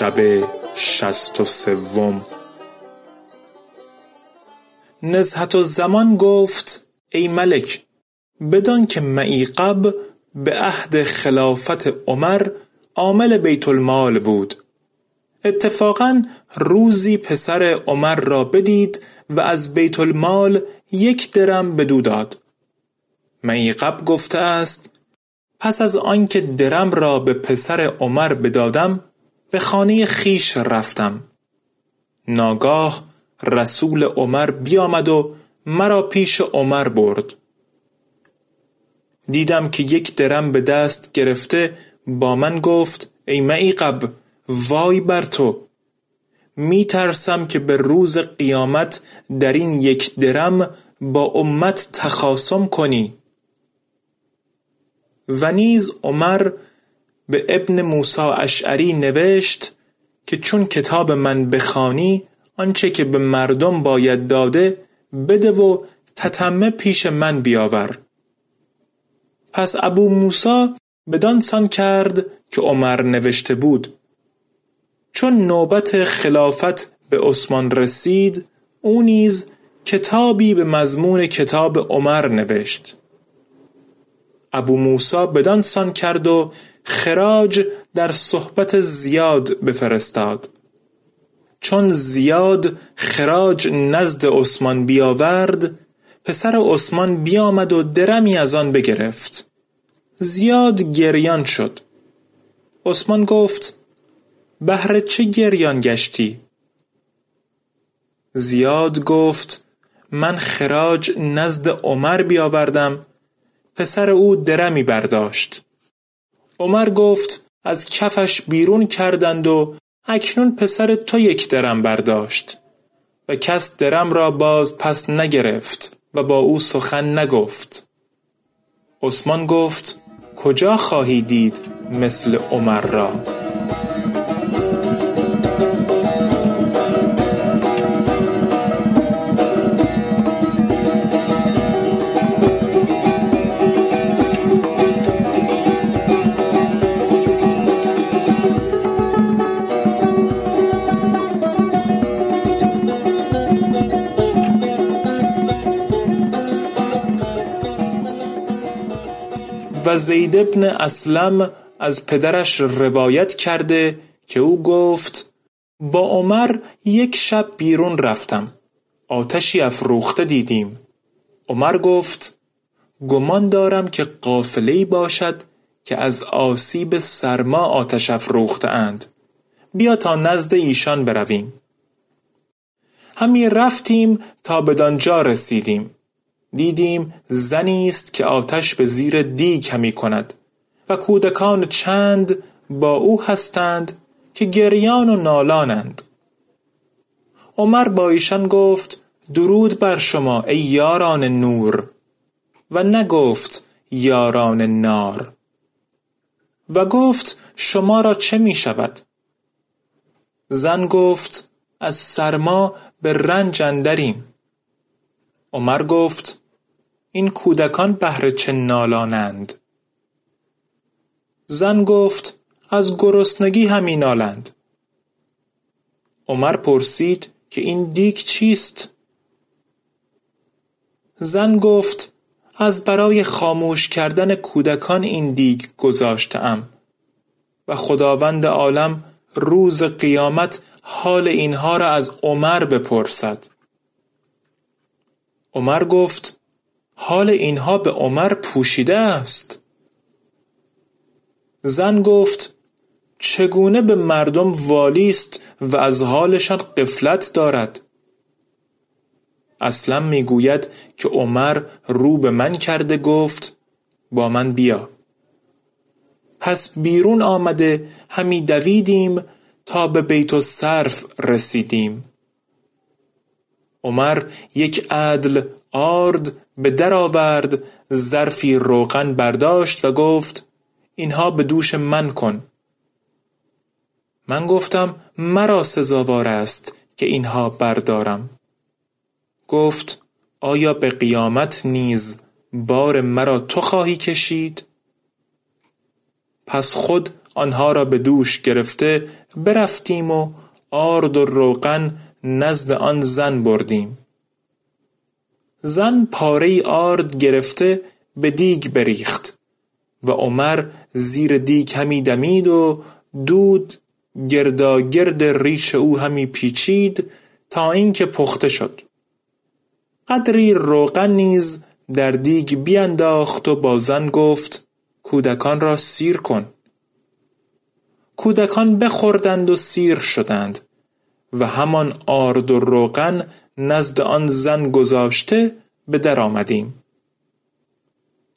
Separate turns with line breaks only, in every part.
شب شست و سوم. نزهت و زمان گفت ای ملک بدان که معیقب به عهد خلافت عمر عامل بیت المال بود. اتفاقا روزی پسر عمر را بدید و از بیت المال یک درم بدو داد. معیقب گفته است پس از آنکه درم را به پسر عمر بدادم به خانه خیش رفتم. ناگاه رسول عمر بیامد و مرا پیش عمر برد. دیدم که یک درم به دست گرفته با من گفت ای معیقب وای بر تو. می ترسم که به روز قیامت در این یک درم با امت تخاصم کنی. و نیز عمر به ابن موسا اشعری نوشت که چون کتاب من بخوانی آنچه که به مردم باید داده بده و تتمه پیش من بیاور. پس ابو موسا بدان سان کرد که عمر نوشته بود. چون نوبت خلافت به عثمان رسید او نیز کتابی به مضمون کتاب عمر نوشت. ابو موسا بدان سان کرد و خراج در صحبت زیاد بفرستاد. چون زیاد خراج نزد عثمان بیاورد پسر عثمان بیامد و درمی از آن بگرفت. زیاد گریان شد. عثمان گفت بهر چه گریان گشتی؟ زیاد گفت من خراج نزد عمر بیاوردم پسر او درمی برداشت. عمر گفت از کفش بیرون کردند و اکنون پسر تو یک درم برداشت. و کس درم را باز پس نگرفت و با او سخن نگفت. عثمان گفت کجا خواهی دید مثل عمر را؟ زید ابن اسلم از پدرش روایت کرده که او گفت با عمر یک شب بیرون رفتم آتشی افروخته دیدیم. عمر گفت گمان دارم که قافله باشد که از آسیب سرما آتش افروخته اند. بیا تا نزد ایشان برویم. همی رفتیم تا بدانجا رسیدیم. دیدیم زنی است که آتش به زیر دیگ همی کند و کودکان چند با او هستند که گریان و نالانند. عمر با ایشان گفت درود بر شما ای یاران نور. و نگفت یاران نار. و گفت شما را چه می شود؟ زن گفت از سرما به رنج اندریم. عمر گفت این کودکان بهر چه نالانند. زن گفت از گرسنگی همین نالند. عمر پرسید که این دیگ چیست؟ زن گفت از برای خاموش کردن کودکان این دیگ گذاشتم و خداوند عالم روز قیامت حال اینها را از عمر بپرسد. عمر گفت حال اینها به عمر پوشیده است. زن گفت چگونه به مردم والی است و از حالشان قفلت دارد؟ اصلا می‌گوید که عمر رو به من کرده گفت با من بیا. پس بیرون آمده همی دویدیم تا به بیت و صرف رسیدیم. عمر یک عدل آرد به در آورد ظرفی روغن برداشت و گفت اینها به دوش من کن. من گفتم مرا سزاوار است که اینها بردارم. گفت آیا به قیامت نیز بار مرا تو خواهی کشید؟ پس خود آنها را به دوش گرفته برفتیم و آرد و روغن نزد آن زن بردیم. زن پاره آرد گرفته به دیگ بریخت و عمر زیر دیگ همی دمید و دود گرداگرد ریش او همی پیچید تا اینکه پخته شد. قدری روغن نیز در دیگ بینداخت و با زن گفت کودکان را سیر کن. کودکان بخوردند و سیر شدند و همان آرد و روغن نزد آن زن گذاشته به در آمدیم.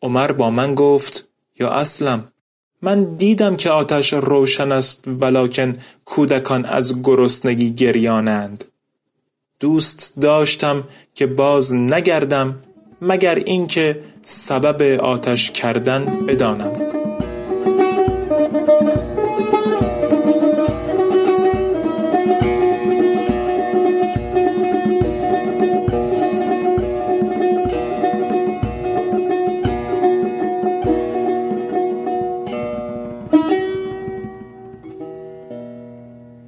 عمر با من گفت یا اسلم من دیدم که آتش روشن است ولکن کودکان از گرسنگی گریانند. دوست داشتم که باز نگردم مگر اینکه سبب آتش کردن بدانم.